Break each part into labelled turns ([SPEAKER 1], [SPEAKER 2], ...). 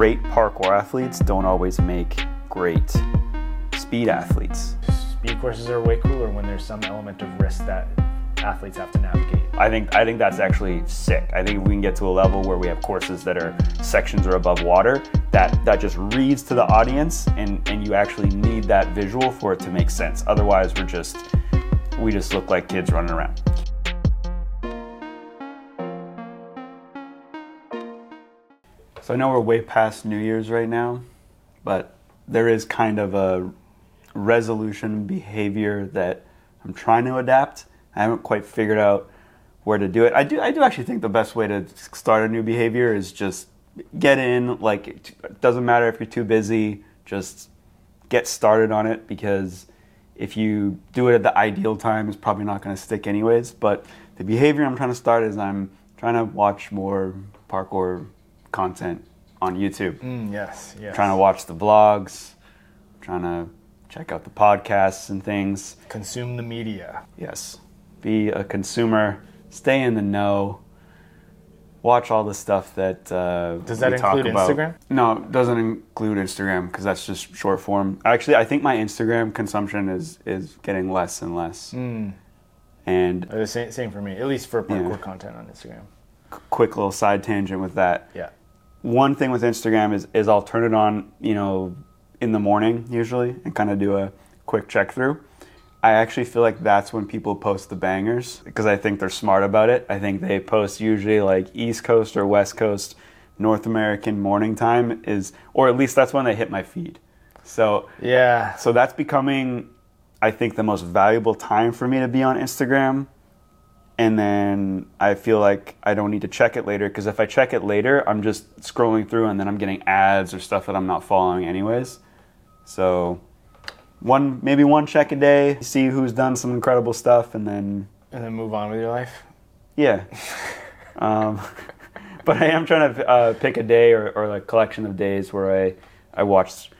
[SPEAKER 1] great parkour athletes don't always make great speed athletes.
[SPEAKER 2] Speed courses are way cooler when there's some element of risk that athletes have to navigate.
[SPEAKER 1] I think I think that's actually sick. I think if we can get to a level where we have courses that are sections are above water, that that just reads to the audience and and you actually need that visual for it to make sense. Otherwise, we're just we just look like kids running around. So I know we're way past New Year's right now, but there is kind of a resolution behavior that I'm trying to adapt. I haven't quite figured out where to do it. I do I do actually think the best way to start a new behavior is just get in like it doesn't matter if you're too busy, just get started on it because if you do it at the ideal time it's probably not going to stick anyways, but the behavior I'm trying to start is I'm trying to watch more parkour content on YouTube.
[SPEAKER 2] Mm, yes, yes.
[SPEAKER 1] Trying to watch the vlogs, trying to check out the podcasts and things.
[SPEAKER 2] consume the media.
[SPEAKER 1] Yes. Be a consumer, stay in the know, watch all the stuff that uh,
[SPEAKER 2] Does that include
[SPEAKER 1] about.
[SPEAKER 2] Instagram?
[SPEAKER 1] No, it doesn't include Instagram because that's just short form. Actually, I think my Instagram consumption is is getting less and less.
[SPEAKER 2] Mm.
[SPEAKER 1] And
[SPEAKER 2] Uh, The same, same for me, at least for parkour
[SPEAKER 1] Yeah.
[SPEAKER 2] content on Instagram.
[SPEAKER 1] quick little side tangent with that.
[SPEAKER 2] Yeah.
[SPEAKER 1] One thing with Instagram is is I'll turn it on, you know, in the morning usually and kind of do a quick check through. I actually feel like that's when people post the bangers because I think they're smart about it. I think they post usually like East Coast or West Coast North American morning time is or at least that's when they hit my feed. So
[SPEAKER 2] Yeah.
[SPEAKER 1] so that's becoming I think the most valuable time for me to be on Instagram. And then I feel like I don't need to check it later because if I check it later, I'm just scrolling through and then I'm getting ads or stuff that I'm not following anyways. So one maybe one check a day, see who's done some incredible stuff and then
[SPEAKER 2] And then move on with your life.
[SPEAKER 1] yeah. um, but I am trying to uh, pick a day or, or a collection of days where I, I watch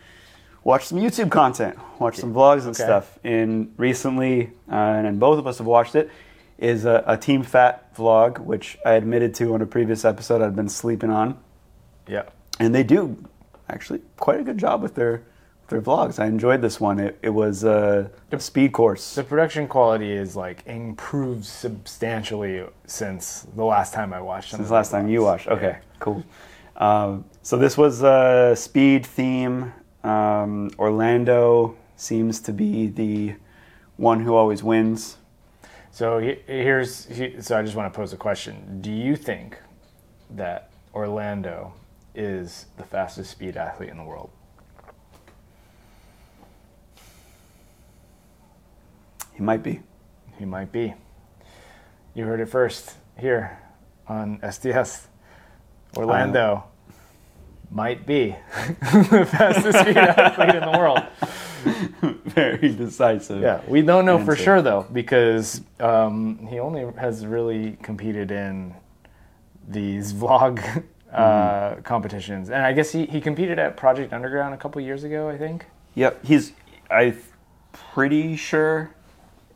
[SPEAKER 1] watch some YouTube content, watch some vlogs and
[SPEAKER 2] Okay.
[SPEAKER 1] stuff. And recently, uh, and both of us have watched it, is a, a Team Fat vlog, which I admitted to on a previous episode I'd been sleeping on.
[SPEAKER 2] Yeah.
[SPEAKER 1] And they do actually quite a good job with their their vlogs. I enjoyed this one. It, it was a, speed course.
[SPEAKER 2] The production quality is like improved substantially since the last time I watched.
[SPEAKER 1] Since last time you watched. Okay, cool. Um, so this was a speed theme. Um, Orlando seems to be the one who always wins.
[SPEAKER 2] So here's so I just want to pose a question. Do you think that Orlando is the fastest speed athlete in the world?
[SPEAKER 1] He might be.
[SPEAKER 2] He might be. You heard it first here on STS. Orlando might be the fastest speed athlete in the world.
[SPEAKER 1] Very decisive.
[SPEAKER 2] Yeah, we don't know for sure though because um, he only has really competed in these vlog uh, competitions, and I guess he, he competed at Project Underground a couple years ago. I think.
[SPEAKER 1] Yep. He's. I'm pretty sure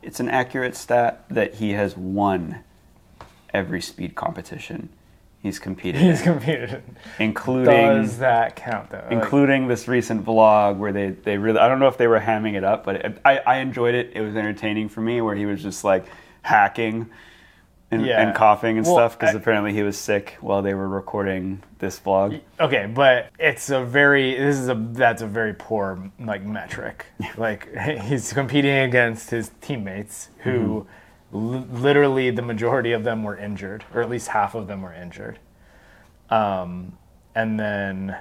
[SPEAKER 1] it's an accurate stat that he has won every speed competition he's competed
[SPEAKER 2] He's competed.
[SPEAKER 1] including
[SPEAKER 2] Does that count though? Like,
[SPEAKER 1] including this recent vlog where they, they really I don't know if they were hamming it up, but it, I, I enjoyed it. It was entertaining for me where he was just like hacking and,
[SPEAKER 2] Yeah.
[SPEAKER 1] and coughing and
[SPEAKER 2] Well,
[SPEAKER 1] stuff because apparently he was sick while they were recording this vlog.
[SPEAKER 2] Okay, but it's a very this is a that's a very poor like metric. Like he's competing against his teammates who mm-hmm. Li- literally the majority of them were injured, or at least half of them were injured. Um, and then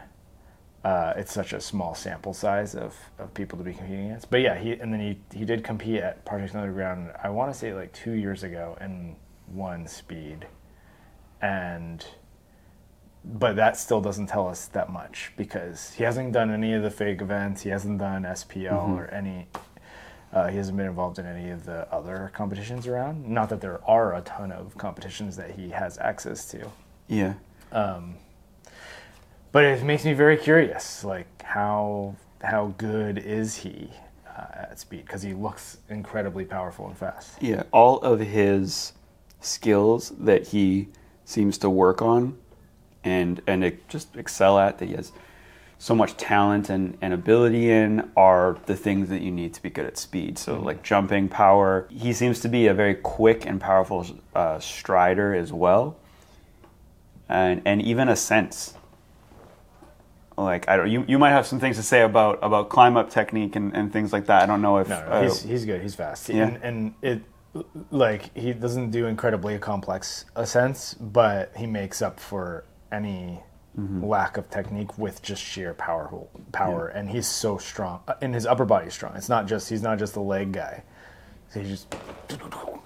[SPEAKER 2] uh, it's such a small sample size of, of people to be competing against. But yeah, he and then he he did compete at Project Underground. I want to say like two years ago and won speed, and but that still doesn't tell us that much because he hasn't done any of the fake events. He hasn't done SPL or any. Uh, he hasn't been involved in any of the other competitions around. Not that there are a ton of competitions that he has access to,
[SPEAKER 1] Yeah.
[SPEAKER 2] but it makes me very curious. Like how how good is he uh, at speed? Because he looks incredibly powerful and fast.
[SPEAKER 1] Yeah. All of his skills that he seems to work on and and it just excel at that he has so much talent and, and ability in are the things that you need to be good at speed. So like jumping, power. He seems to be a very quick and powerful uh, strider as well, and and even a sense. Like I don't, you, you might have some things to say about about climb up technique and, and things like that. I don't know if
[SPEAKER 2] No, no,
[SPEAKER 1] uh,
[SPEAKER 2] he's he's good. He's fast.
[SPEAKER 1] Yeah.
[SPEAKER 2] And, and it like he doesn't do incredibly complex ascents, but he makes up for any
[SPEAKER 1] Mm-hmm.
[SPEAKER 2] lack of technique with just sheer power power and he's so strong uh, and his upper body's strong. It's not just he's not just a leg guy. He's just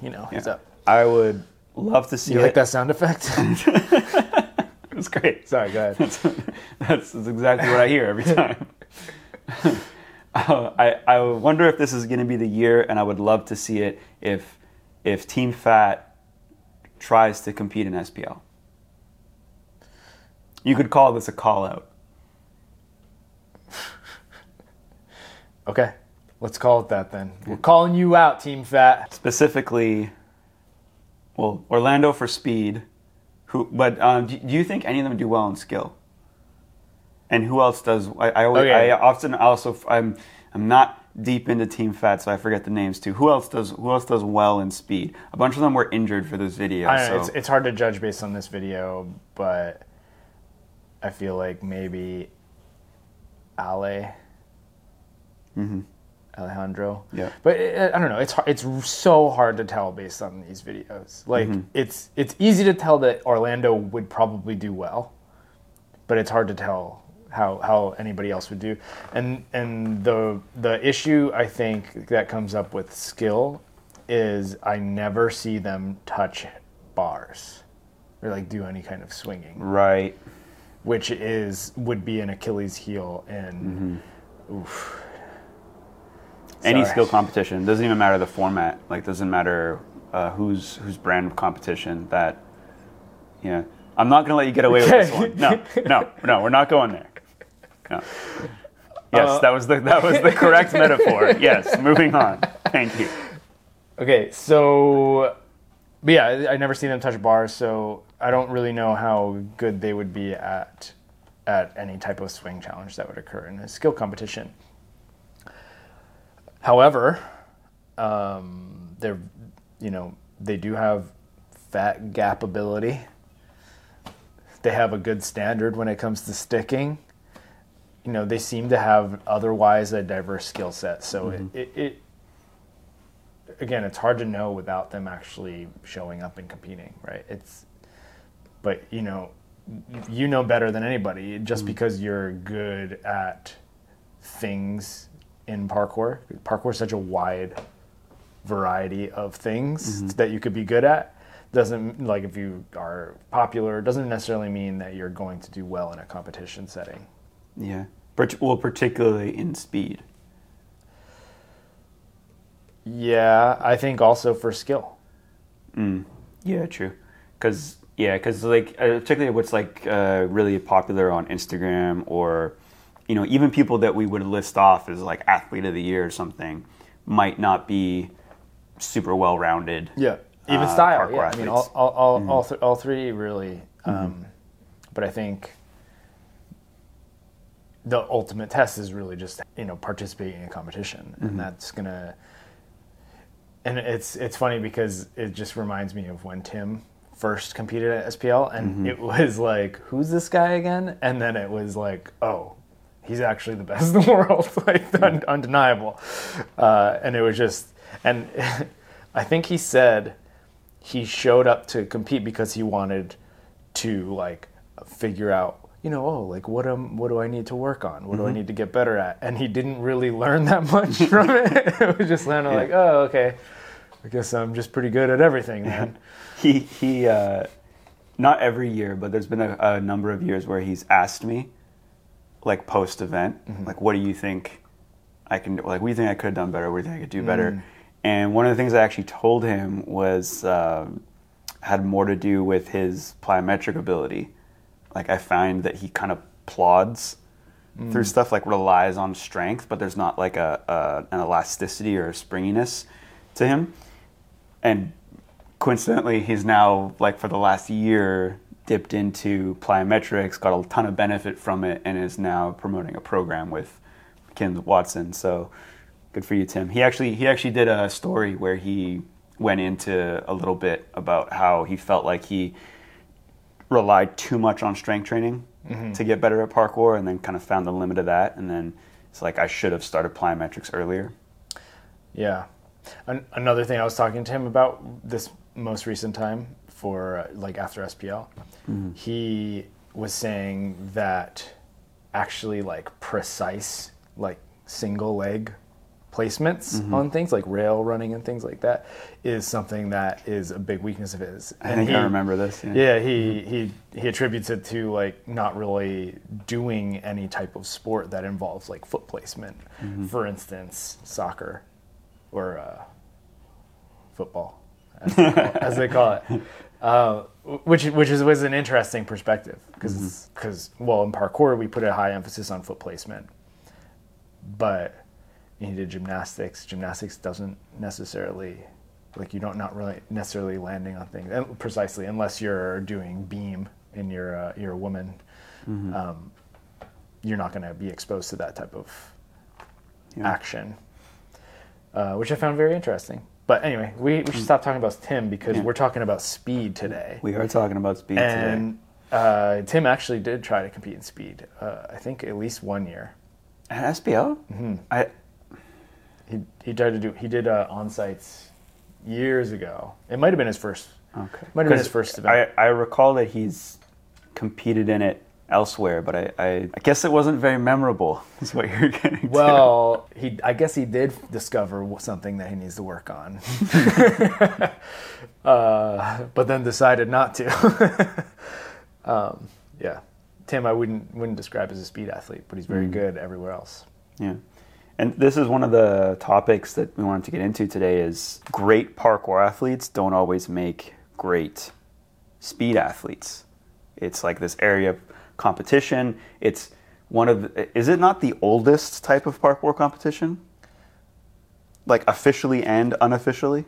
[SPEAKER 2] you know, he's
[SPEAKER 1] yeah.
[SPEAKER 2] up.
[SPEAKER 1] I would love to see
[SPEAKER 2] You
[SPEAKER 1] it.
[SPEAKER 2] like that sound effect?
[SPEAKER 1] It's great.
[SPEAKER 2] Sorry, go ahead.
[SPEAKER 1] That's, that's exactly what I hear every time. uh, I, I wonder if this is going to be the year, and I would love to see it if if Team Fat tries to compete in SPL. You could call this a call out.
[SPEAKER 2] Okay. Let's call it that then. We're calling you out, Team Fat.
[SPEAKER 1] Specifically, well, Orlando for speed. Who? But um, do, do you think any of them do well in skill? And who else does? I, I, always,
[SPEAKER 2] Okay.
[SPEAKER 1] I often also I'm I'm not deep into Team Fat, so I forget the names too. Who else does Who else does well in speed? A bunch of them were injured for this video.
[SPEAKER 2] I don't know, it's, it's hard to judge based on this video, but I feel like maybe Ale, Alejandro.
[SPEAKER 1] Mm-hmm. Yeah.
[SPEAKER 2] But it, I don't know. It's hard, it's so hard to tell based on these videos. Like
[SPEAKER 1] Mm-hmm.
[SPEAKER 2] it's it's easy to tell that Orlando would probably do well, but it's hard to tell how how anybody else would do. And and the the issue I think that comes up with skill is I never see them touch bars or like do any kind of swinging,
[SPEAKER 1] right.
[SPEAKER 2] Which is would be an Achilles heel and
[SPEAKER 1] Mm-hmm.
[SPEAKER 2] oof.
[SPEAKER 1] Any skill competition doesn't even matter the format. Like doesn't matter uh, whose whose brand of competition. That yeah. I'm not gonna let you get away with this one. No, no, no. We're not going there. No. Yes,
[SPEAKER 2] Uh,
[SPEAKER 1] that was the that was the correct metaphor. Yes. Moving on. Thank you.
[SPEAKER 2] Okay, so, but yeah, I, I never seen them touch bars, so I don't really know how good they would be at at any type of swing challenge that would occur in a skill competition. However, um, they're, you know, they do have fat gap ability. They have a good standard when it comes to sticking. You know, they seem to have otherwise a diverse skill set. So it, it, it again, it's hard to know without them actually showing up and competing, right? It's, but you know, you know better than anybody. Just mm. because you're good at things in parkour, parkour is such a wide variety of things mm-hmm. that you could be good at. Doesn't like if you are popular doesn't necessarily mean that you're going to do well in a competition setting.
[SPEAKER 1] Yeah. Well, particularly in speed.
[SPEAKER 2] Yeah, I think also for skill. Mm.
[SPEAKER 1] Yeah, true. Because yeah, because like uh, particularly what's like uh, really popular on Instagram or you know even people that we would list off as like athlete of the year or something might not be super well rounded.
[SPEAKER 2] Yeah, even
[SPEAKER 1] uh,
[SPEAKER 2] style. Yeah, I mean, all
[SPEAKER 1] athletes.
[SPEAKER 2] all all, all, th- all three really. Um, But I think the ultimate test is really just you know participating in a competition, and that's gonna. And it's it's funny because it just reminds me of when Tim first competed at SPL, and mm-hmm. it was like, who's this guy again? And then it was like, oh, he's actually the best in the world, like un- mm-hmm. undeniable. Uh, and it was just, and I think he said he showed up to compete because he wanted to like figure out, you know, oh, like what am what do I need to work on? What do I mm-hmm. need to get better at? And he didn't really learn that much from it. it was just kind of like, oh, okay. I guess I'm just pretty good at everything, man.
[SPEAKER 1] He he. Uh, not every year, but there's been a, a number of years where he's asked me, like post event, like what do you think I can do? Like, what do you think I could have done better? What do you think I could do better? And one of the things I actually told him was um had more to do with his plyometric ability. Like, I find that he kind of plods through stuff, like relies on strength, but there's not like a, a an elasticity or a springiness to him. And coincidentally, he's now like for the last year dipped into plyometrics, got a ton of benefit from it, and is now promoting a program with Kim Watson. So good for you, Tim. He actually he actually did a story where he went into a little bit about how he felt like he relied too much on strength training
[SPEAKER 2] Mm-hmm.
[SPEAKER 1] to get better at parkour, and then kind of found the limit of that, and then it's like I should have started plyometrics earlier.
[SPEAKER 2] Yeah. An- another thing I was talking to him about this most recent time for uh, like after SPL, he was saying that actually like precise like single leg placements on things like rail running and things like that is something that is a big weakness of his.
[SPEAKER 1] I
[SPEAKER 2] And
[SPEAKER 1] think I remember this.
[SPEAKER 2] yeah, he, he he attributes it to like not really doing any type of sport that involves like foot placement. For instance, soccer or uh, football, as they call, as they call it. Uh, which which is was an interesting perspective because because well in parkour we put a high emphasis on foot placement, but you did gymnastics. Gymnastics doesn't necessarily like you don't not really necessarily landing on things and precisely unless you're doing beam and you're a, you're a woman. Um, you're not going to be exposed to that type of
[SPEAKER 1] Yeah.
[SPEAKER 2] action, uh, which I found very interesting. But anyway, we, we should stop talking about Tim because
[SPEAKER 1] Yeah.
[SPEAKER 2] we're talking about speed today.
[SPEAKER 1] We are talking about speed today.
[SPEAKER 2] And uh, Tim actually did try to compete in speed. Uh, I think at least one year.
[SPEAKER 1] At SPL,
[SPEAKER 2] Mm-hmm.
[SPEAKER 1] I
[SPEAKER 2] He he tried to do he did uh, on sites years ago. It might have been his first.
[SPEAKER 1] okay.
[SPEAKER 2] Might have been his first event.
[SPEAKER 1] I, I recall that he's competed in it elsewhere, but I, I, I guess it wasn't very memorable. Is what you're getting. to.
[SPEAKER 2] Well, he I guess he did discover something that he needs to work on, uh, but then decided not to. um, yeah, Tim, I wouldn't wouldn't describe as a speed athlete, but he's very good everywhere else.
[SPEAKER 1] Yeah. And this is one of the topics that we wanted to get into today is great parkour athletes don't always make great speed athletes. It's like this area competition. It's one of the, is it not the oldest type of parkour competition? Like officially and unofficially?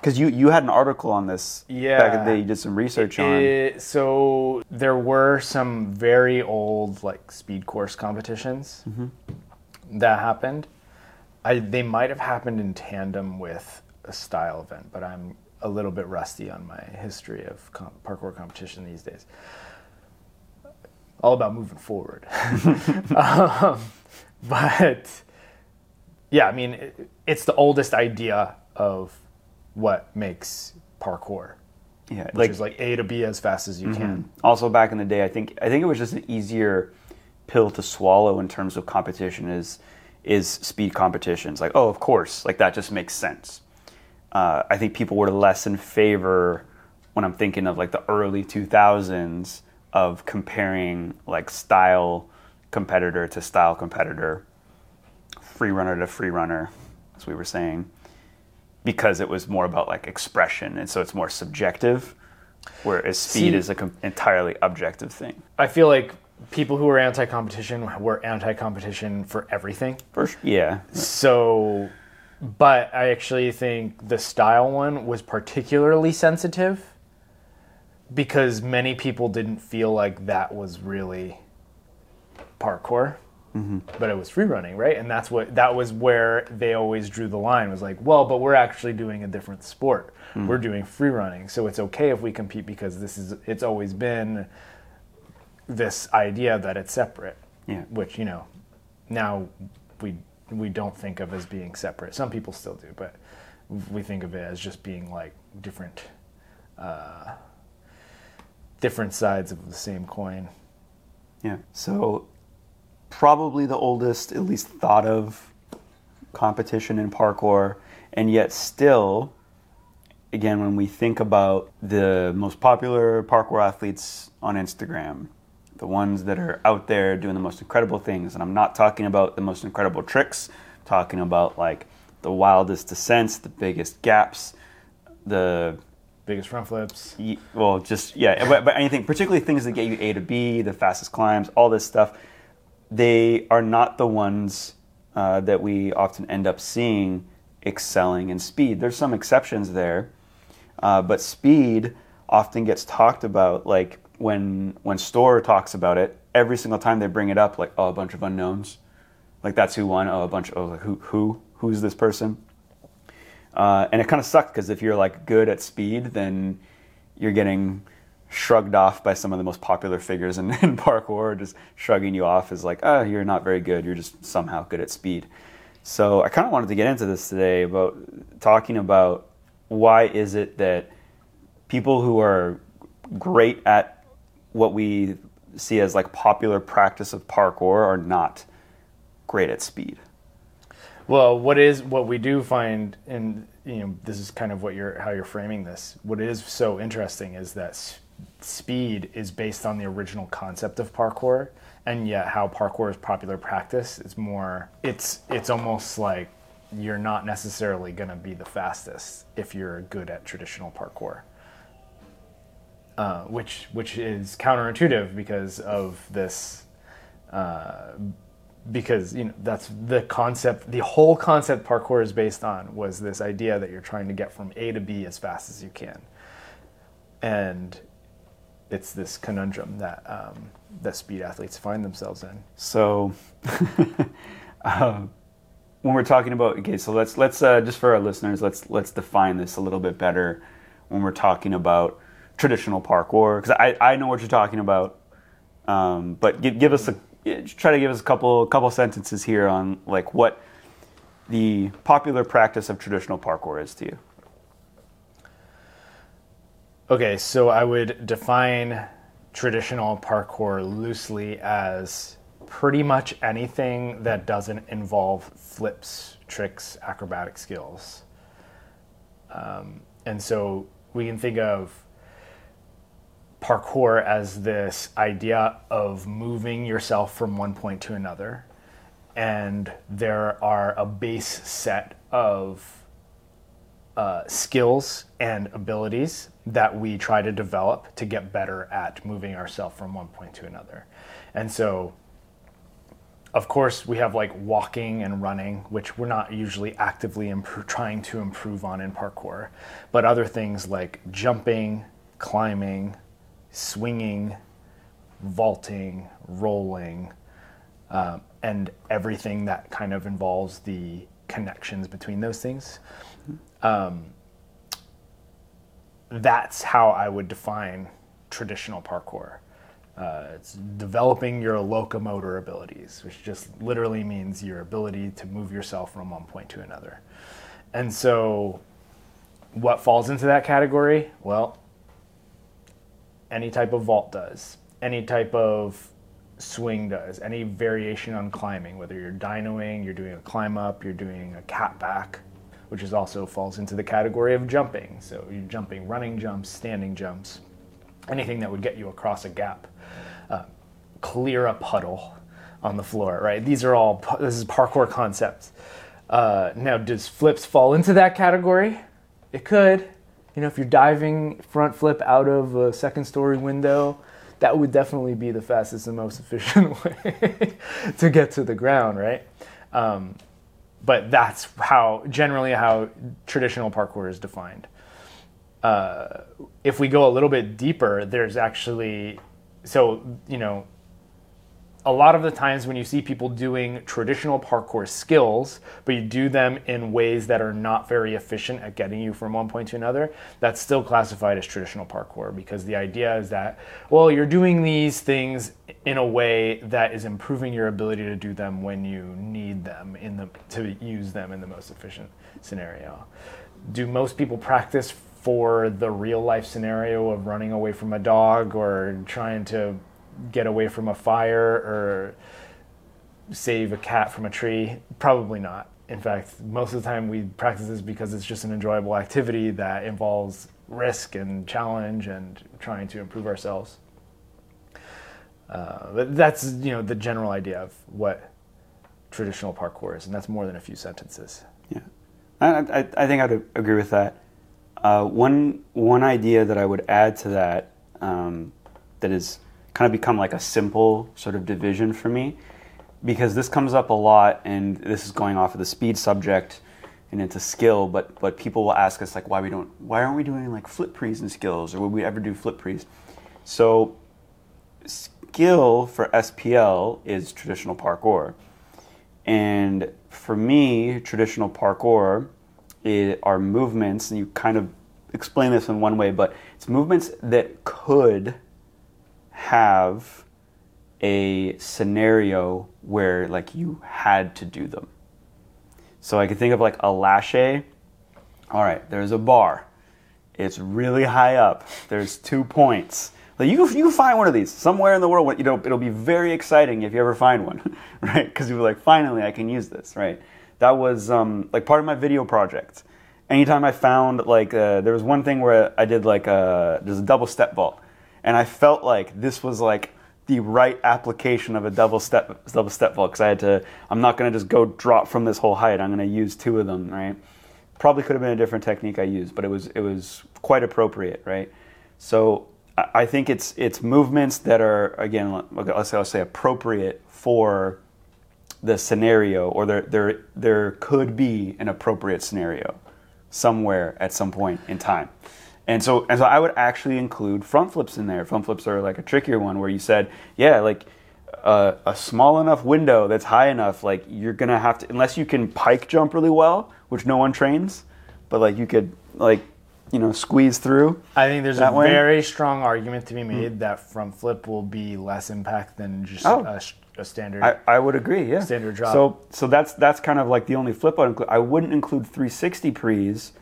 [SPEAKER 1] Cuz you you had an article on this back in
[SPEAKER 2] Yeah.
[SPEAKER 1] the day you did some research on.
[SPEAKER 2] It- so there were some very old like speed course competitions mm-hmm. that happened. I, they might have happened in tandem with a style event, but I'm a little bit rusty on my history of com- parkour competition these days. All about moving forward. um, but yeah, I mean, it, it's the oldest idea of what makes parkour,
[SPEAKER 1] yeah,
[SPEAKER 2] which is like A to B as fast as you can.
[SPEAKER 1] Also, back in the day, I think I think it was just an easier pill to swallow in terms of competition is is speed competitions. Like, oh, of course, like that just makes sense. Uh, I think people were less in favor when I'm thinking of like the early 2000s of comparing like style competitor to style competitor, free runner to free runner, as we were saying, because it was more about like expression, and so it's more subjective. Whereas speed
[SPEAKER 2] See-
[SPEAKER 1] is an com- entirely objective thing.
[SPEAKER 2] I feel like people who are anti-competition were anti-competition for everything.
[SPEAKER 1] First, yeah,
[SPEAKER 2] So, but I actually think the style one was particularly sensitive because many people didn't feel like that was really parkour, but it was free running, right? And that's what that was where they always drew the line was like, well, but we're actually doing a different sport. We're doing free running, so it's okay if we compete because this is it's always been this idea that it's separate
[SPEAKER 1] yeah.
[SPEAKER 2] which you know now we we don't think of as being separate. Some people still do, but we think of it as just being like different uh, different sides of the same coin.
[SPEAKER 1] Yeah. So probably the oldest, at least thought of competition in parkour, and yet still, again, when we think about the most popular parkour athletes on Instagram, the ones that are out there doing the most incredible things, and I'm not talking about the most incredible tricks, I'm talking about like the wildest descents, the biggest gaps, the
[SPEAKER 2] Biggest front flips.
[SPEAKER 1] Well, just yeah, but, but anything, particularly things that get you A to B, the fastest climbs, all this stuff, they are not the ones uh, that we often end up seeing excelling in speed. There's some exceptions there, uh, but speed, often gets talked about. Like when when Storror talks about it, every single time they bring it up, like oh, a bunch of unknowns. Like that's who won. Oh, a bunch. Oh, like, who who who's this person? Uh, and it kind of sucked because if you're like good at speed, then you're getting shrugged off by some of the most popular figures in, in parkour, just shrugging you off as like, oh, you're not very good. You're just somehow good at speed. So I kind of wanted to get into this today about talking about why is it that people who are great at what we see as like popular practice of parkour are not great at speed.
[SPEAKER 2] Well, what is what we do find, and you know, this is kind of what you're how you're framing this. What is so interesting is that s- speed is based on the original concept of parkour, and yet how parkour is popular practice. It's more. It's it's almost like you're not necessarily going to be the fastest if you're good at traditional parkour. Uh, which which is counterintuitive because of this uh, because you know that's the concept the whole concept parkour is based on was this idea that you're trying to get from a to b as fast as you can. And it's this conundrum that um, that speed athletes find themselves in.
[SPEAKER 1] So, um, when we're talking about okay, so let's let's uh, just for our listeners, let's let's define this a little bit better when we're talking about traditional parkour because I, I know what you're talking about, um, but give, give us a try to give us a couple couple sentences here on like what the popular practice of traditional parkour is to you.
[SPEAKER 2] Okay, so I would define traditional parkour loosely as pretty much anything that doesn't involve flips, tricks, acrobatic skills. Um, and so we can think of parkour as this idea of moving yourself from one point to another. And there are a base set of uh, skills and abilities that we try to develop to get better at moving ourselves from one point to another. And so, of course, we have like walking and running, which we're not usually actively impro- trying to improve on in parkour, but other things like jumping, climbing, swinging, vaulting, rolling, um, and everything that kind of involves the connections between those things. Um, that's how I would define traditional parkour. Uh, it's developing your locomotor abilities, which just literally means your ability to move yourself from one point to another. And so, what falls into that category? Well, any type of vault does, any type of swing does, any variation on climbing, whether you're dynoing, you're doing a climb up, you're doing a cat back, which is also falls into the category of jumping. So you're jumping running jumps, standing jumps, anything that would get you across a gap, uh, clear a puddle on the floor, right? These are all, this is parkour concepts. Uh, now, does flips fall into that category? It could. You know, if you're diving front flip out of a second story window, that would definitely be the fastest and most efficient way to get to the ground, right? Um, but that's how generally how traditional parkour is defined. Uh, if we go a little bit deeper, there's actually so you know a lot of the times when you see people doing traditional parkour skills, but you do them in ways that are not very efficient at getting you from one point to another, that's still classified as traditional parkour because the idea is that, well, you're doing these things in a way that is improving your ability to do them when you need them in the to use them in the most efficient scenario. Do most people practice for the real life scenario of running away from a dog or trying to get away from a fire or save a cat from a tree? Probably not. In fact, most of the time we practice this because it's just an enjoyable activity that involves risk and challenge and trying to improve ourselves. Uh, that's you know the general idea of what traditional parkour is, and that's more than a few sentences.
[SPEAKER 1] Yeah, I, I, I think I'd agree with that. Uh, one one idea that I would add to that um, that is kind of become like a simple sort of division for me because this comes up a lot, and this is going off of the speed subject. and into skill, but but people will ask us like why we don't why aren't we doing like flip prees and skills or would we ever do flip prees? So skill for SPL is traditional parkour. And for me, traditional parkour it, are movements, and you kind of explain this in one way, but it's movements that could have a scenario where like you had to do them. So I can think of like a lache. All right, there's a bar. It's really high up. There's two points. Like you, you find one of these somewhere in the world. You know, it'll be very exciting if you ever find one, right? Because you're like, finally, I can use this, right? That was um, like part of my video project. Anytime I found like uh, there was one thing where I did like a there's a double step vault, and I felt like this was like the right application of a double step double step vault because I had to. I'm not going to just go drop from this whole height. I'm going to use two of them, right? Probably could have been a different technique I used, but it was it was quite appropriate, right? So I think it's it's movements that are again let's say I'll say appropriate for the scenario, or there there there could be an appropriate scenario somewhere at some point in time. And so, and so I would actually include front flips in there. Front flips are like a trickier one where you said, yeah, like uh, a small enough window that's high enough, like you're gonna have to, unless you can pike jump really well, which no one trains, but like you could like, you know, squeeze through.
[SPEAKER 2] I think there's a
[SPEAKER 1] way.
[SPEAKER 2] very strong argument to be made that front flip will be less impact than just
[SPEAKER 1] Oh.
[SPEAKER 2] a, a standard.
[SPEAKER 1] I, I would agree, yeah.
[SPEAKER 2] Standard drop.
[SPEAKER 1] So so that's that's kind of like the only flip I'd include. I wouldn't include 360 pre's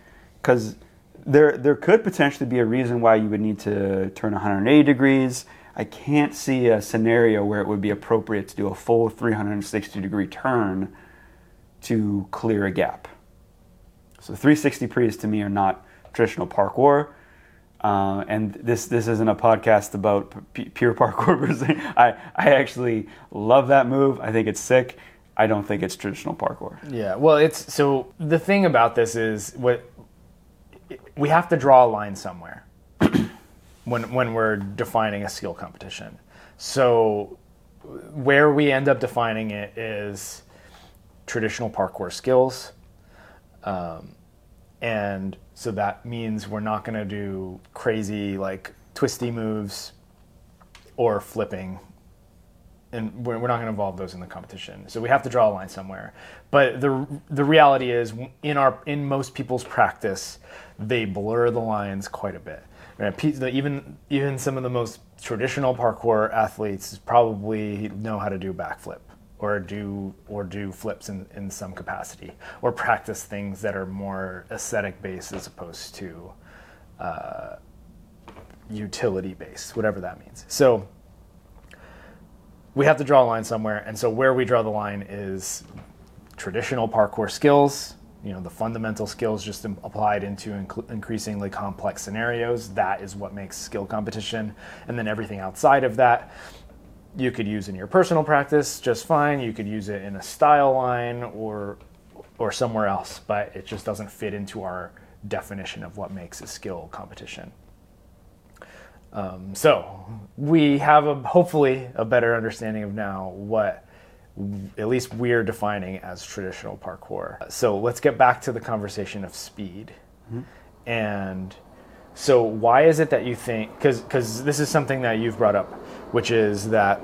[SPEAKER 1] because there there could potentially be a reason why you would need to turn 180 degrees. I can't see a scenario where it would be appropriate to do a full 360 degree turn to clear a gap. So 360 pre's to me are not traditional parkour. Uh, and this this isn't a podcast about p- pure parkour. I I actually love that move. I think it's sick. I don't think it's traditional parkour.
[SPEAKER 2] Yeah, well, it's so the thing about this is what we have to draw a line somewhere when when we're defining a skill competition. So where we end up defining it is traditional parkour skills, um, and so that means we're not going to do crazy like twisty moves or flipping and we're, we're not going to involve those in the competition. So we have to draw a line somewhere. But the the reality is, in our in most people's practice, they blur the lines quite a bit. Right? Even even some of the most traditional parkour athletes probably know how to do backflip or do or do flips in, in some capacity or practice things that are more aesthetic based as opposed to uh, utility based, whatever that means. So we have to draw a line somewhere, and so where we draw the line is traditional parkour skills. You know, the fundamental skills just applied into inc- increasingly complex scenarios. That is what makes skill competition, and then everything outside of that, you could use in your personal practice just fine. You could use it in a style line or or somewhere else, but it just doesn't fit into our definition of what makes a skill competition. Um, so we have a hopefully a better understanding of now what w- at least we're defining as traditional parkour. So let's get back to the conversation of speed. And so why is it that you think cuz cuz this is something that you've brought up which is that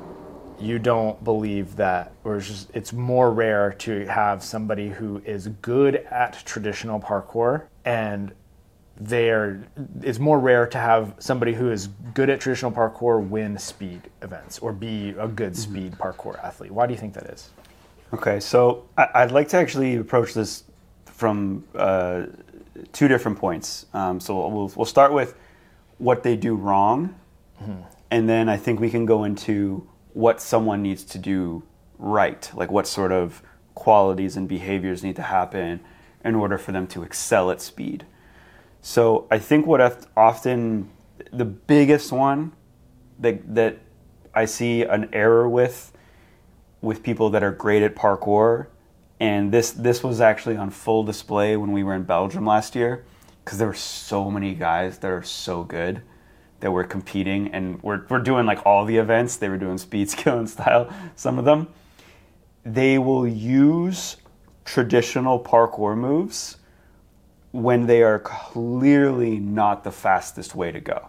[SPEAKER 2] you don't believe that or it's just it's more rare to have somebody who is good at traditional parkour and they're it's more rare to have somebody who is good at traditional parkour win speed events or be a good speed parkour athlete. Why do you think that is?
[SPEAKER 1] Okay, so I, I'd like to actually approach this from uh, two different points. Um, so we'll, we'll start with what they do wrong, and then I think we can go into what someone needs to do right, like what sort of qualities and behaviors need to happen in order for them to excel at speed. So I think what often the biggest one that that I see an error with with people that are great at parkour, and this this was actually on full display when we were in Belgium last year, because there were so many guys that are so good that were competing, and we're we're doing like all the events. They were doing speed, skill, and style. Some of them, they will use traditional parkour moves when they are clearly not the fastest way to go.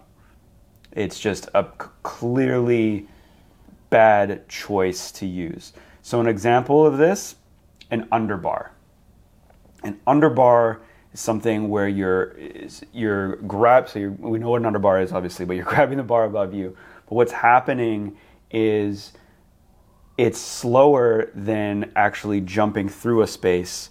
[SPEAKER 1] It's just a clearly bad choice to use. So, an example of this an underbar. An underbar is something where you're you're grab. So you're, we know what an underbar is, obviously, but you're grabbing the bar above you. But what's happening is it's slower than actually jumping through a space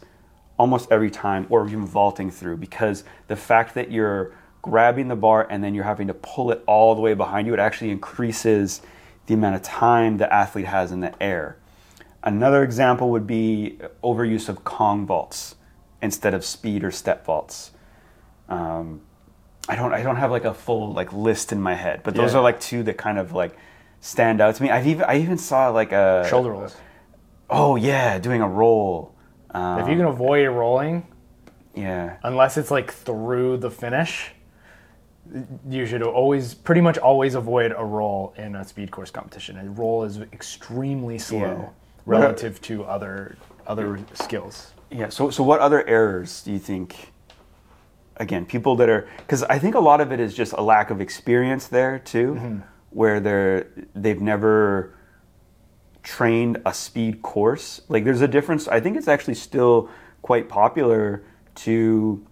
[SPEAKER 1] almost every time or even vaulting through because the fact that you're grabbing the bar and then you're having to pull it all the way behind you it actually increases the amount of time the athlete has in the air another example would be overuse of kong vaults instead of speed or step vaults um, I don't I don't have like a full like list in my head, but those
[SPEAKER 2] Yeah.
[SPEAKER 1] are like two that kind of like stand out to me. I've even I even saw like a
[SPEAKER 2] Shoulder rolls.
[SPEAKER 1] Oh yeah, doing a roll. Um,
[SPEAKER 2] If you can avoid rolling,
[SPEAKER 1] yeah,
[SPEAKER 2] unless it's like through the finish, you should always, pretty much always avoid a roll in a speed course competition. A roll is extremely slow
[SPEAKER 1] Yeah.
[SPEAKER 2] relative to other other skills.
[SPEAKER 1] yeah. So so what other errors do you think? Again, people that are because I think a lot of it is just a lack of experience there too,
[SPEAKER 2] Mm-hmm.
[SPEAKER 1] where they're they've never trained a speed course. Like there's a difference. I think it's actually still quite popular to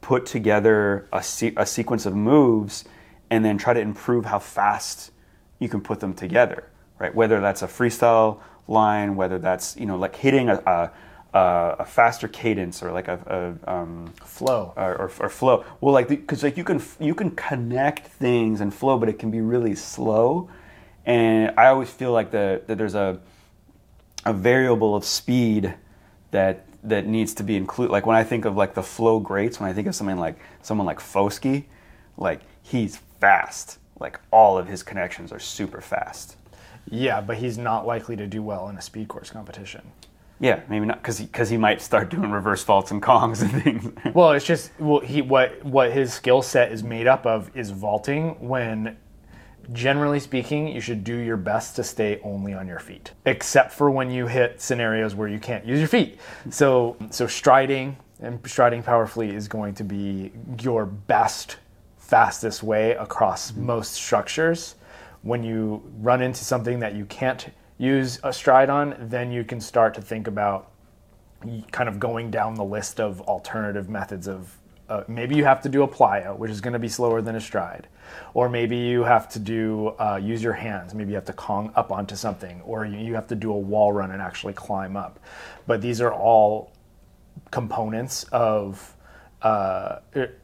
[SPEAKER 1] put together a, se- a sequence of moves and then try to improve how fast you can put them together, right? Whether that's a freestyle line, whether that's you know like hitting a a, a, a faster cadence or like a, a um,
[SPEAKER 2] Flow.
[SPEAKER 1] or, or, or flow. Well, like because like you can you can connect things and flow, but it can be really slow. And I always feel like the that there's a a variable of speed that that needs to be included. Like when I think of like the flow greats, when I think of something like someone like Foski, like he's fast. Like all of his connections are super fast.
[SPEAKER 2] Yeah, but he's not likely to do well in a speed course competition.
[SPEAKER 1] Yeah, maybe not because because he, might start doing reverse vaults and kongs and things.
[SPEAKER 2] Well, it's just well, he what what his skill set is made up of is vaulting. When generally speaking, you should do your best to stay only on your feet, except for when you hit scenarios where you can't use your feet. So so striding and striding powerfully is going to be your best fastest way across most structures. When you run into something that you can't use a stride on, then you can start to think about kind of going down the list of alternative methods of uh, maybe you have to do a plyo, which is going to be slower than a stride, or maybe you have to do uh, use your hands. Maybe you have to kong up onto something, or you, you have to do a wall run and actually climb up. But these are all components of uh,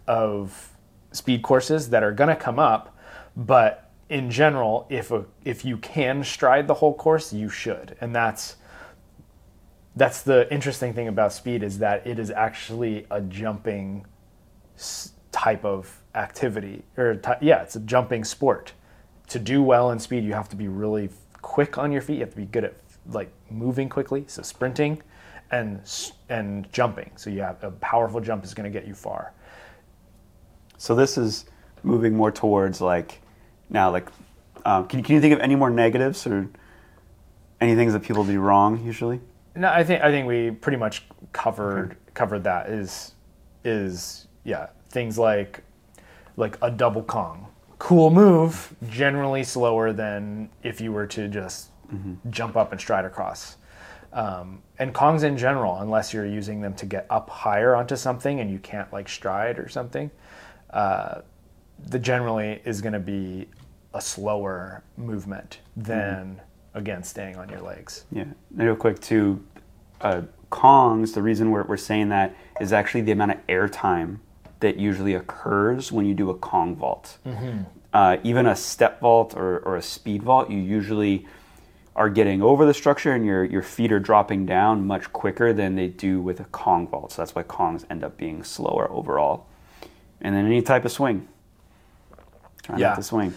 [SPEAKER 2] of speed courses that are going to come up, but in general, if a, if you can stride the whole course, you should, and that's that's the interesting thing about speed is that it is actually a jumping type of activity or ty- yeah it's a jumping sport to do well in speed you have to be really quick on your feet you have to be good at like moving quickly so sprinting and and jumping so you have a powerful jump is going to get you far
[SPEAKER 1] So this is moving more towards like now like um, can, can you think of any more negatives or any things that people do wrong usually?
[SPEAKER 2] No, I think I think we pretty much covered covered that. Is is yeah things like like a double Kong, cool move, generally slower than if you were to just jump up and stride across. Um, and Kongs in general, unless you're using them to get up higher onto something and you can't like stride or something, uh, the generally is going to be a slower movement than again staying on your legs.
[SPEAKER 1] Yeah. And real quick too, uh, Kongs. The reason we're, we're saying that is actually the amount of air time that usually occurs when you do a Kong vault. Uh, even a step vault or, or a speed vault, you usually are getting over the structure and your, your feet are dropping down much quicker than they do with a Kong vault. So that's why Kongs end up being slower overall. And then any type of swing. Try
[SPEAKER 2] Yeah.
[SPEAKER 1] not to swing.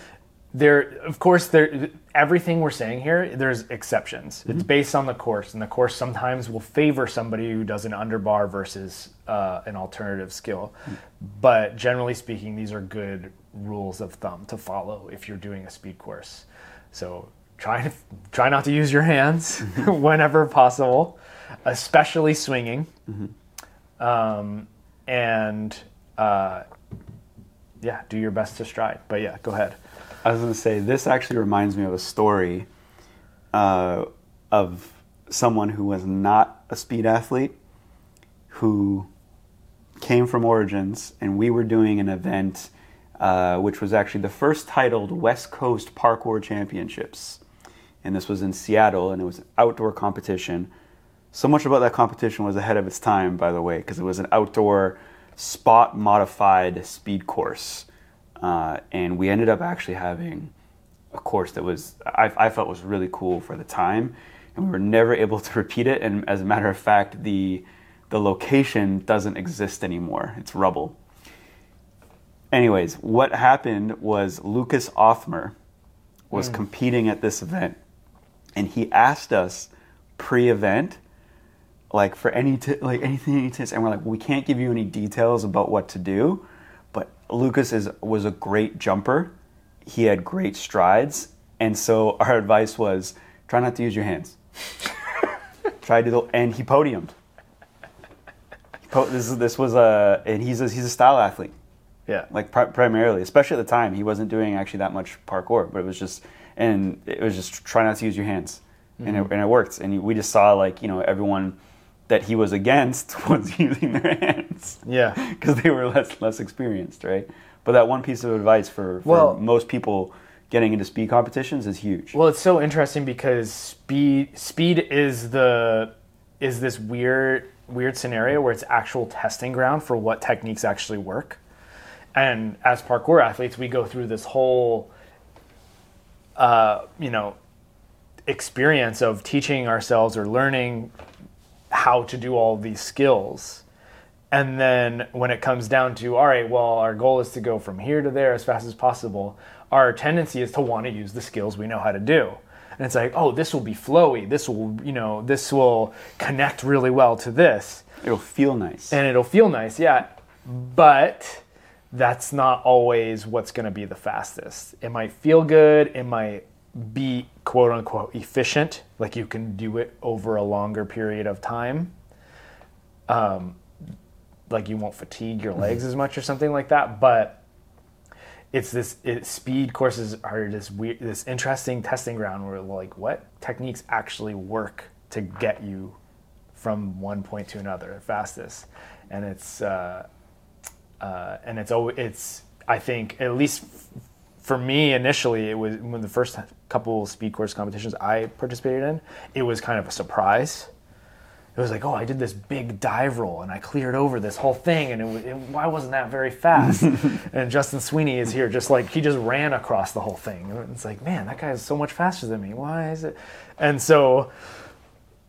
[SPEAKER 2] There of course there everything we're saying here there's exceptions. It's based on the course and the course sometimes will favor somebody who does an underbar versus uh, an alternative skill. But generally speaking these are good rules of thumb to follow if you're doing a speed course. So try to try not to use your hands whenever possible especially swinging. Um, and uh, yeah, do your best to stride. But yeah, go ahead.
[SPEAKER 1] I was going to say this actually reminds me of a story uh, of someone who was not a speed athlete who came from Origins, and we were doing an event uh, which was actually the first titled West Coast Parkour Championships. And this was in Seattle, and it was an outdoor competition. So much about that competition was ahead of its time, by the way, because it was an outdoor spot modified speed course. Uh, and we ended up actually having a course that was, I, I felt was really cool for the time. And we were never able to repeat it. And as a matter of fact, the, the location doesn't exist anymore, it's rubble. Anyways, what happened was Lucas Othmer was competing at this event, and he asked us pre-event, like for any t- like anything, any tips, and we're like, we can't give you any details about what to do, Lucas is was a great jumper. He had great strides, and so our advice was try not to use your hands. try to do and he podiumed. He po- this is this was a and he's a, he's a style athlete
[SPEAKER 2] Yeah.
[SPEAKER 1] like pri- primarily, especially at the time, he wasn't doing actually that much parkour, but it was just, and it was just try not to use your hands, and, it, mm-hmm. and it worked. And we just saw like you know everyone that he was against was using their hands,
[SPEAKER 2] Yeah.
[SPEAKER 1] because they were less less experienced, right? But that one piece of advice for, for
[SPEAKER 2] Well-
[SPEAKER 1] most people getting into speed competitions is huge.
[SPEAKER 2] Well, it's so interesting because speed speed is the is this weird weird scenario where it's actual testing ground for what techniques actually work. And as parkour athletes, we go through this whole uh, you know experience of teaching ourselves or learning how to do all these skills. And then when it comes down to, all right, well, our goal is to go from here to there as fast as possible, our tendency is to want to use the skills we know how to do. And it's like, oh, this will be flowy. This will, you know, this will connect really well to this.
[SPEAKER 1] It'll feel nice.
[SPEAKER 2] And it'll feel nice, yeah. But that's not always what's going to be the fastest. It might feel good. It might be quote unquote efficient, like you can do it over a longer period of time. Um, like you won't fatigue your legs as much or something like that. But it's this it, speed courses are this weird, this interesting testing ground where like what techniques actually work to get you from one point to another fastest, and it's uh, uh, and it's always it's I think at least for me initially it was when the first couple speed course competitions I participated in it was kind of a surprise. It was like, oh, I did this big dive roll and I cleared over this whole thing, and it, it, why wasn't that very fast? and Justin Sweeney is here, just like he just ran across the whole thing. And it's like, man, that guy is so much faster than me. Why is it? And so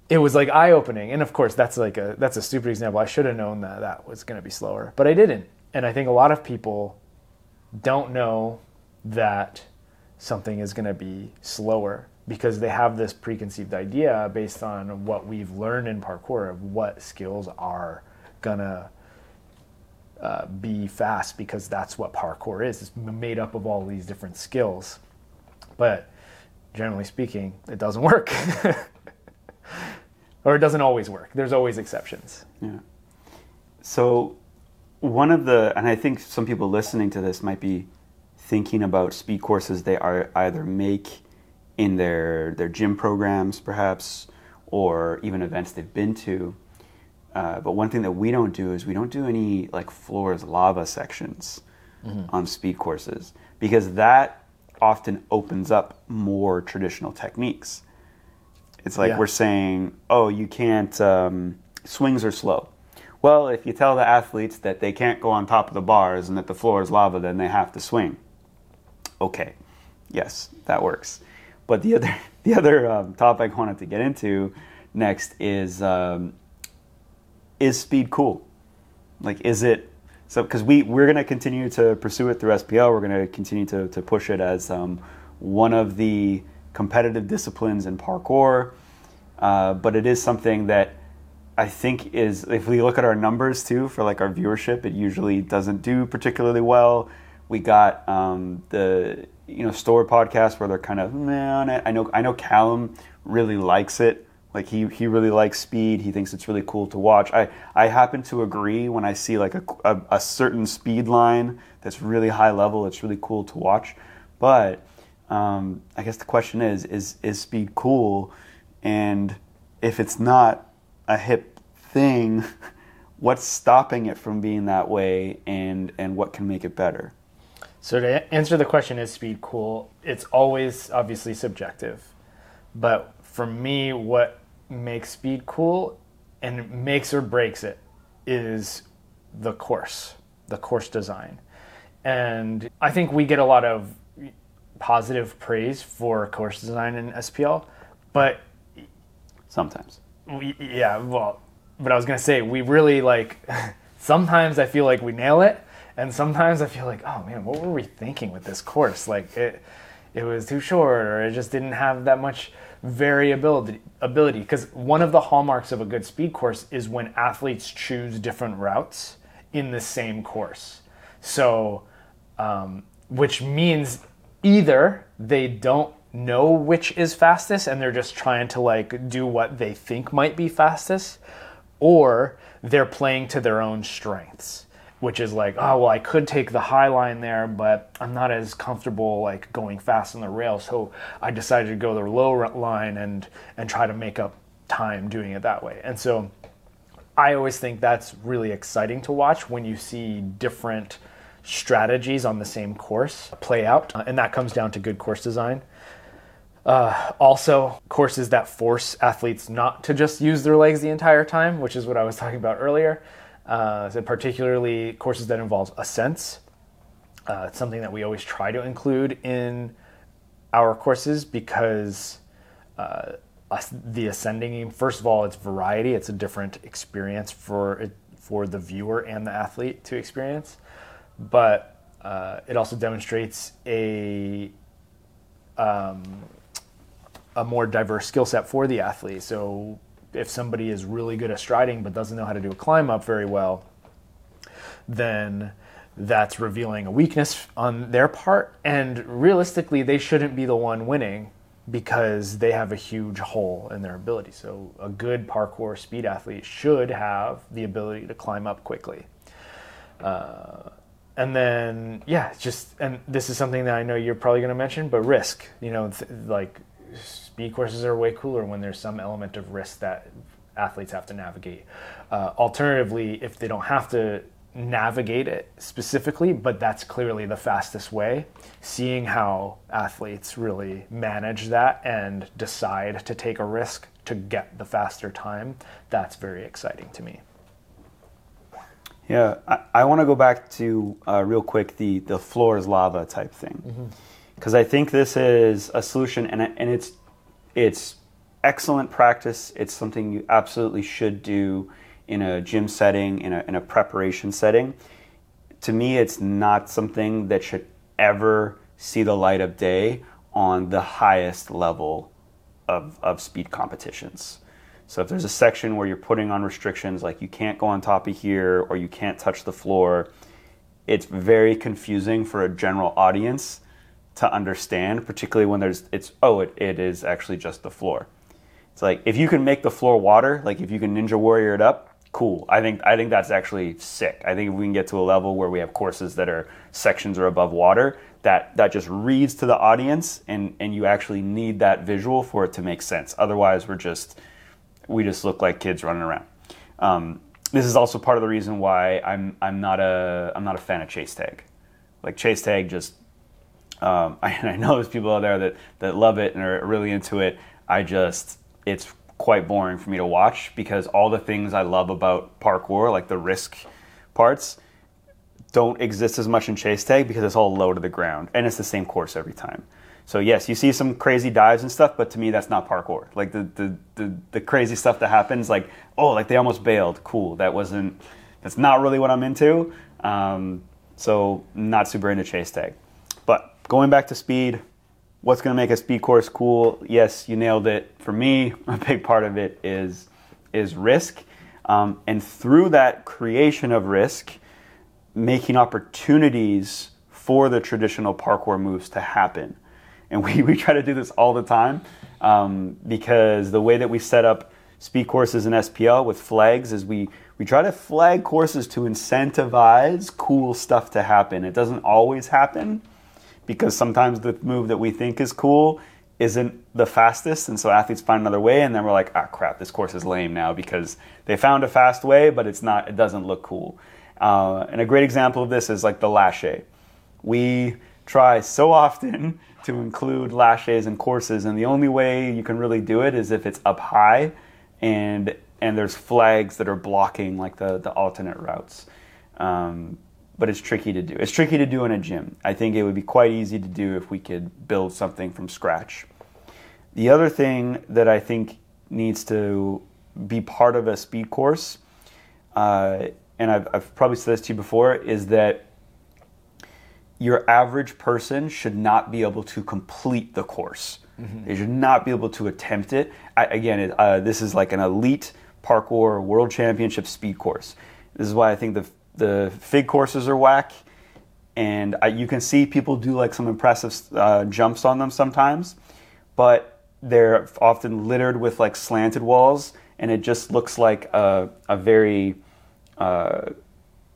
[SPEAKER 2] it was like eye opening. And of course, that's like a that's a stupid example. I should have known that that was going to be slower, but I didn't. And I think a lot of people don't know that something is going to be slower because they have this preconceived idea based on what we've learned in parkour of what skills are going to uh, be fast because that's what parkour is. It's made up of all these different skills. But generally speaking, it doesn't work. or it doesn't always work. There's always exceptions.
[SPEAKER 1] Yeah. So, one of the, and I think some people listening to this might be thinking about speed courses they are either make in their their gym programs, perhaps, or even events they've been to. Uh, but one thing that we don't do is we don't do any like floors lava sections on speed courses because that often opens up more traditional techniques. It's like
[SPEAKER 2] Yeah.
[SPEAKER 1] we're saying, oh, you can't, um, swings are slow. Well, if you tell the athletes that they can't go on top of the bars and that the floor is lava, then they have to swing. Okay, yes, that works. But the other, the other um, topic I wanted to get into next is um, is speed cool? Like, is it so? Because we we're going to continue to pursue it through SPL. We're going to continue to to push it as um, one of the competitive disciplines in parkour. Uh, but it is something that I think is if we look at our numbers too for like our viewership, it usually doesn't do particularly well. We got um, the you know Storror podcast where they're kind of it. I know I know Callum really likes it Like he, he really likes speed. He thinks it's really cool to watch. I, I happen to agree when I see like a, a, a certain speed line that's really high level. It's really cool to watch. But um, I guess the question is, is is speed cool? And if it's not a hip thing, what's stopping it from being that way, and and what can make it better?
[SPEAKER 2] So to answer the question, is speed cool? It's always obviously subjective, but for me, what makes speed cool and makes or breaks it is the course, the course design. And I think we get a lot of positive praise for course design in SPL, but
[SPEAKER 1] sometimes,
[SPEAKER 2] we, yeah, well, but I was gonna say we really like. sometimes I feel like we nail it, and sometimes I feel like, oh man, what were we thinking with this course? Like it, it was too short, or it just didn't have that much variability ability. Because one of the hallmarks of a good speed course is when athletes choose different routes in the same course. So um, which means either they don't know which is fastest and they're just trying to like do what they think might be fastest or they're playing to their own strengths which is like, oh well, I could take the high line there, but I'm not as comfortable like going fast on the rail, so I decided to go the low line and and try to make up time doing it that way. And so I always think that's really exciting to watch when you see different strategies on the same course play out, uh, and that comes down to good course design. Uh, also, courses that force athletes not to just use their legs the entire time, which is what I was talking about earlier uh, so particularly courses that involve ascents. Uh, it's something that we always try to include in our courses because uh, the ascending, first of all, it's variety. It's a different experience for for the viewer and the athlete to experience, but uh, it also demonstrates a um, a more diverse skill set for the athlete. So if somebody is really good at striding but doesn't know how to do a climb up very well, then that's revealing a weakness on their part. And realistically, they shouldn't be the one winning because they have a huge hole in their ability. So, a good parkour speed athlete should have the ability to climb up quickly. Uh, and then, yeah, just, and this is something that I know you're probably going to mention, but risk, you know, th- like speed courses are way cooler when there's some element of risk that athletes have to navigate. Uh, alternatively, if they don't have to navigate it specifically, but that's clearly the fastest way, seeing how athletes really manage that and decide to take a risk to get the faster time, that's very exciting to me.
[SPEAKER 1] Yeah, I, I want to go back to uh, real quick the the floor is lava type thing because mm-hmm. I think this is a solution and and it's it's excellent practice. It's something you absolutely should do in a gym setting, in a, in a preparation setting. To me, it's not something that should ever see the light of day on the highest level of, of speed competitions. So if there's a section where you're putting on restrictions, like you can't go on top of here or you can't touch the floor, it's very confusing for a general audience to understand, particularly when there's it's oh it, it is actually just the floor. It's like if you can make the floor water, like if you can ninja warrior it up, cool. I think I think that's actually sick. I think if we can get to a level where we have courses that are sections are above water, that that just reads to the audience and and you actually need that visual for it to make sense. Otherwise, we're just we just look like kids running around. Um, this is also part of the reason why I'm I'm not a I'm not a fan of chase tag. Like chase tag just um, I, I know there's people out there that, that love it and are really into it. I just, it's quite boring for me to watch because all the things I love about parkour, like the risk parts, don't exist as much in chase tag because it's all low to the ground and it's the same course every time. So yes, you see some crazy dives and stuff, but to me that's not parkour. Like the the, the, the crazy stuff that happens, like oh, like they almost bailed. Cool, that wasn't. That's not really what I'm into. Um, so not super into chase tag. But going back to speed, what's going to make a speed course cool? Yes, you nailed it. For me, a big part of it is is risk, um, and through that creation of risk, making opportunities for the traditional parkour moves to happen. And we, we try to do this all the time. um, because the way that we set up speed courses in SPL with flags is we we try to flag courses to incentivize cool stuff to happen. It doesn't always happen because sometimes the move that we think is cool isn't the fastest, and so athletes find another way, and then we're like, ah, crap, this course is lame now because they found a fast way, but it's not. It doesn't look cool. Uh, and a great example of this is like the lache. We try so often to include laches in courses, and the only way you can really do it is if it's up high and and there's flags that are blocking like the, the alternate routes. Um, but it's tricky to do. It's tricky to do in a gym. I think it would be quite easy to do if we could build something from scratch. The other thing that I think needs to be part of a speed course, uh, and I've, I've probably said this to you before, is that your average person should not be able to complete the course. Mm-hmm. They should not be able to attempt it. I, again, it, uh, this is like an elite parkour world championship speed course. This is why I think the the FIG courses are whack, and I, you can see people do like some impressive uh, jumps on them sometimes, but they're often littered with like slanted walls, and it just looks like a, a very uh,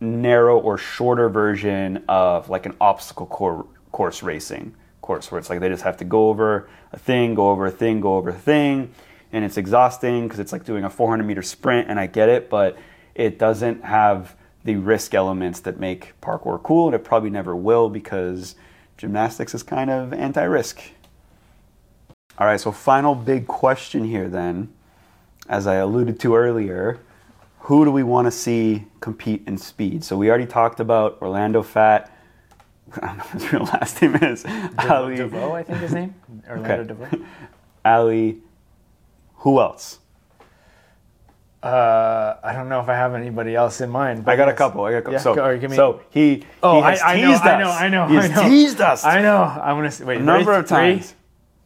[SPEAKER 1] narrow or shorter version of like an obstacle cor- course racing course, where it's like they just have to go over a thing, go over a thing, go over a thing, and it's exhausting because it's like doing a 400 meter sprint, and I get it, but it doesn't have the risk elements that make parkour cool, and it probably never will because gymnastics is kind of anti risk. All right, so final big question here then, as I alluded to earlier, who do we want to see compete in speed? So we already talked about Orlando Fat. I don't know what his real last name is.
[SPEAKER 2] De- Ali DeVoe, I think his name. Orlando okay. DeVoe.
[SPEAKER 1] Ali. Who else?
[SPEAKER 2] Uh, I don't know if I have anybody else in mind.
[SPEAKER 1] But I got a couple. I got a couple. Yeah, so, go, me... so he, oh, he has I, I teased
[SPEAKER 2] know,
[SPEAKER 1] us.
[SPEAKER 2] I know, I know,
[SPEAKER 1] He has
[SPEAKER 2] I know.
[SPEAKER 1] teased us.
[SPEAKER 2] I know. I'm gonna say wait.
[SPEAKER 1] A number three, of times.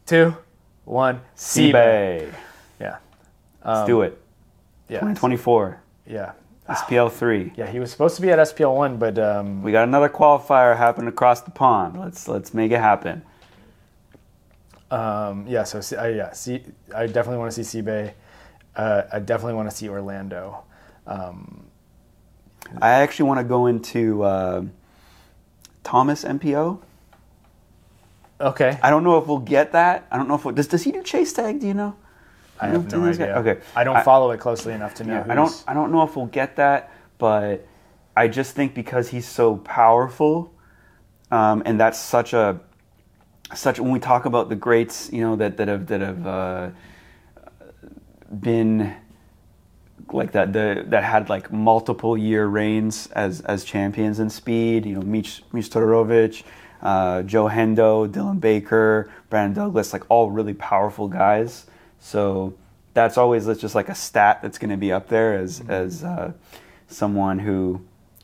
[SPEAKER 2] Three, two, one.
[SPEAKER 1] Seabay.
[SPEAKER 2] Yeah.
[SPEAKER 1] Um, Let's do it. Yeah. 2024.
[SPEAKER 2] Yeah.
[SPEAKER 1] SPL three.
[SPEAKER 2] Yeah, he was supposed to be at SPL one, but um,
[SPEAKER 1] we got another qualifier happening across the pond. Let's let's make it happen.
[SPEAKER 2] Um, yeah, so uh, yeah, see, I definitely want to see Seabay. Uh, I definitely want to see Orlando. Um,
[SPEAKER 1] I actually want to go into uh, Thomas MPO.
[SPEAKER 2] Okay.
[SPEAKER 1] I don't know if we'll get that. I don't know if we'll, does does he do chase tag? Do you know?
[SPEAKER 2] I have no idea.
[SPEAKER 1] Okay.
[SPEAKER 2] I don't I, follow it closely enough to know.
[SPEAKER 1] Yeah, I don't. I don't know if we'll get that, but I just think because he's so powerful, um, and that's such a such when we talk about the greats, you know that that have that have. Uh, been like that the that had like multiple year reigns as as champions in speed. You know, Mich Mich Todorovic, uh, Joe Hendo, Dylan Baker, Brandon Douglas, like all really powerful guys. So that's always just like a stat that's going to be up there as mm-hmm. as uh, someone who.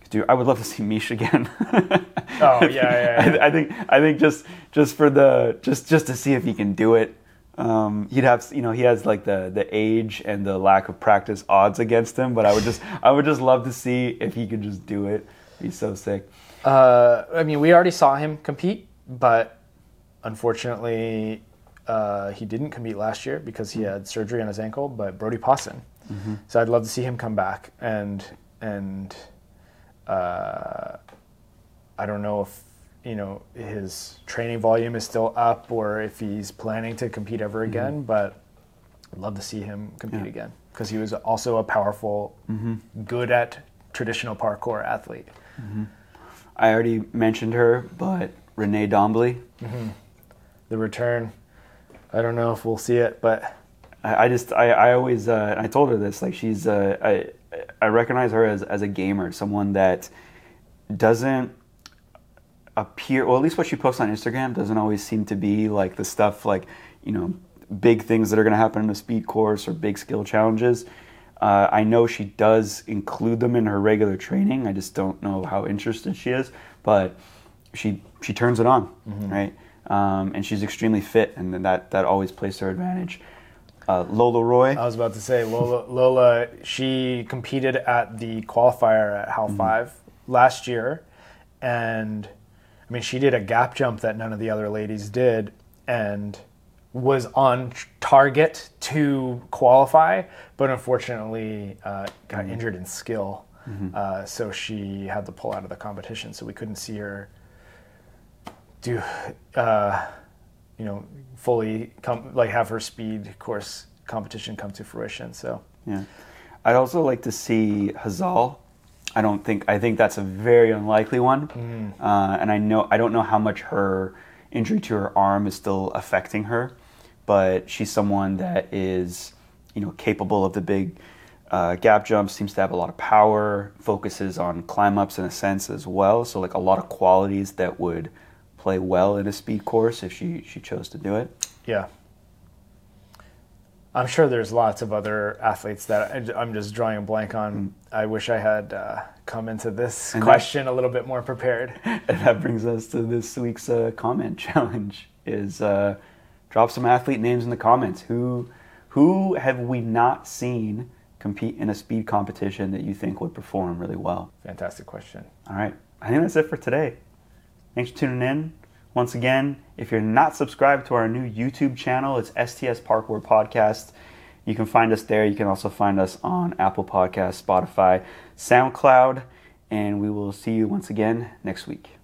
[SPEAKER 1] Do, I would love to see Mish again.
[SPEAKER 2] oh yeah, yeah.
[SPEAKER 1] yeah. I, I, think I think just just for the just just to see if he can do it um, he'd have, you know, he has like the the age and the lack of practice odds against him. But I would just, I would just love to see if he could just do it. He's so sick.
[SPEAKER 2] Uh, I mean, we already saw him compete, but unfortunately, uh, he didn't compete last year because he had surgery on his ankle. But Brodie Pawson, mm-hmm. so I'd love to see him come back and and uh, I don't know if you know his training volume is still up or if he's planning to compete ever mm-hmm. again. Mm-hmm. But I'd love to see him compete yeah. again because he was also a powerful, mm-hmm. good at traditional parkour athlete.
[SPEAKER 1] Mm-hmm. I already mentioned her, but Renee Dombly.
[SPEAKER 2] Mm-hmm. The return. I don't know if we'll see it, but
[SPEAKER 1] I, I just I, I always uh, I told her this like she's uh, I I recognize her as as a gamer, someone that doesn't appear, well, at least what she posts on Instagram doesn't always seem to be like the stuff like, you know, big things that are going to happen in a speed course or big skill challenges. Uh, I know she does include them in her regular training. I just don't know how interested she is, but she she turns it on, mm-hmm. right? Um, and she's extremely fit, and that that always plays to her advantage. Uh, Lola Roy.
[SPEAKER 2] I was about to say Lola. Lola, she competed at the qualifier at HAL mm-hmm. Five last year, and I mean, she did a gap jump that none of the other ladies did, and was on target to qualify, but unfortunately uh, got
[SPEAKER 1] Mm-hmm.
[SPEAKER 2] injured in skill. Uh, so she had to pull out of the competition. So we couldn't see her do, uh, you know, fully come like have her speed course competition come to fruition. So
[SPEAKER 1] Yeah. I'd also like to see Hazal. I don't think I think that's a very unlikely one, uh, and I know I don't know how much her injury to her arm is still affecting her, but she's someone that is you know capable of the big uh, gap jumps. Seems to have a lot of power. Focuses on climb ups in a sense as well. So like a lot of qualities that would play well in a speed course if she she chose to do it.
[SPEAKER 2] yeah. I'm sure there's lots of other athletes that I- I'm just drawing a blank on. I wish I had uh, come into this
[SPEAKER 1] And that-
[SPEAKER 2] question a little bit more prepared.
[SPEAKER 1] And that brings us to this week's uh, comment challenge: is uh, drop some athlete names in the comments. Who who have we not seen compete in a speed competition that you think would perform really well?
[SPEAKER 2] Fantastic question.
[SPEAKER 1] All right, I think that's it for today. Thanks for tuning in. Once again, if you're not subscribed to our new YouTube channel, it's STS Parkour Podcast. You can find us there. You can also find us on Apple Podcasts, Spotify, SoundCloud, and we will see you once again next week.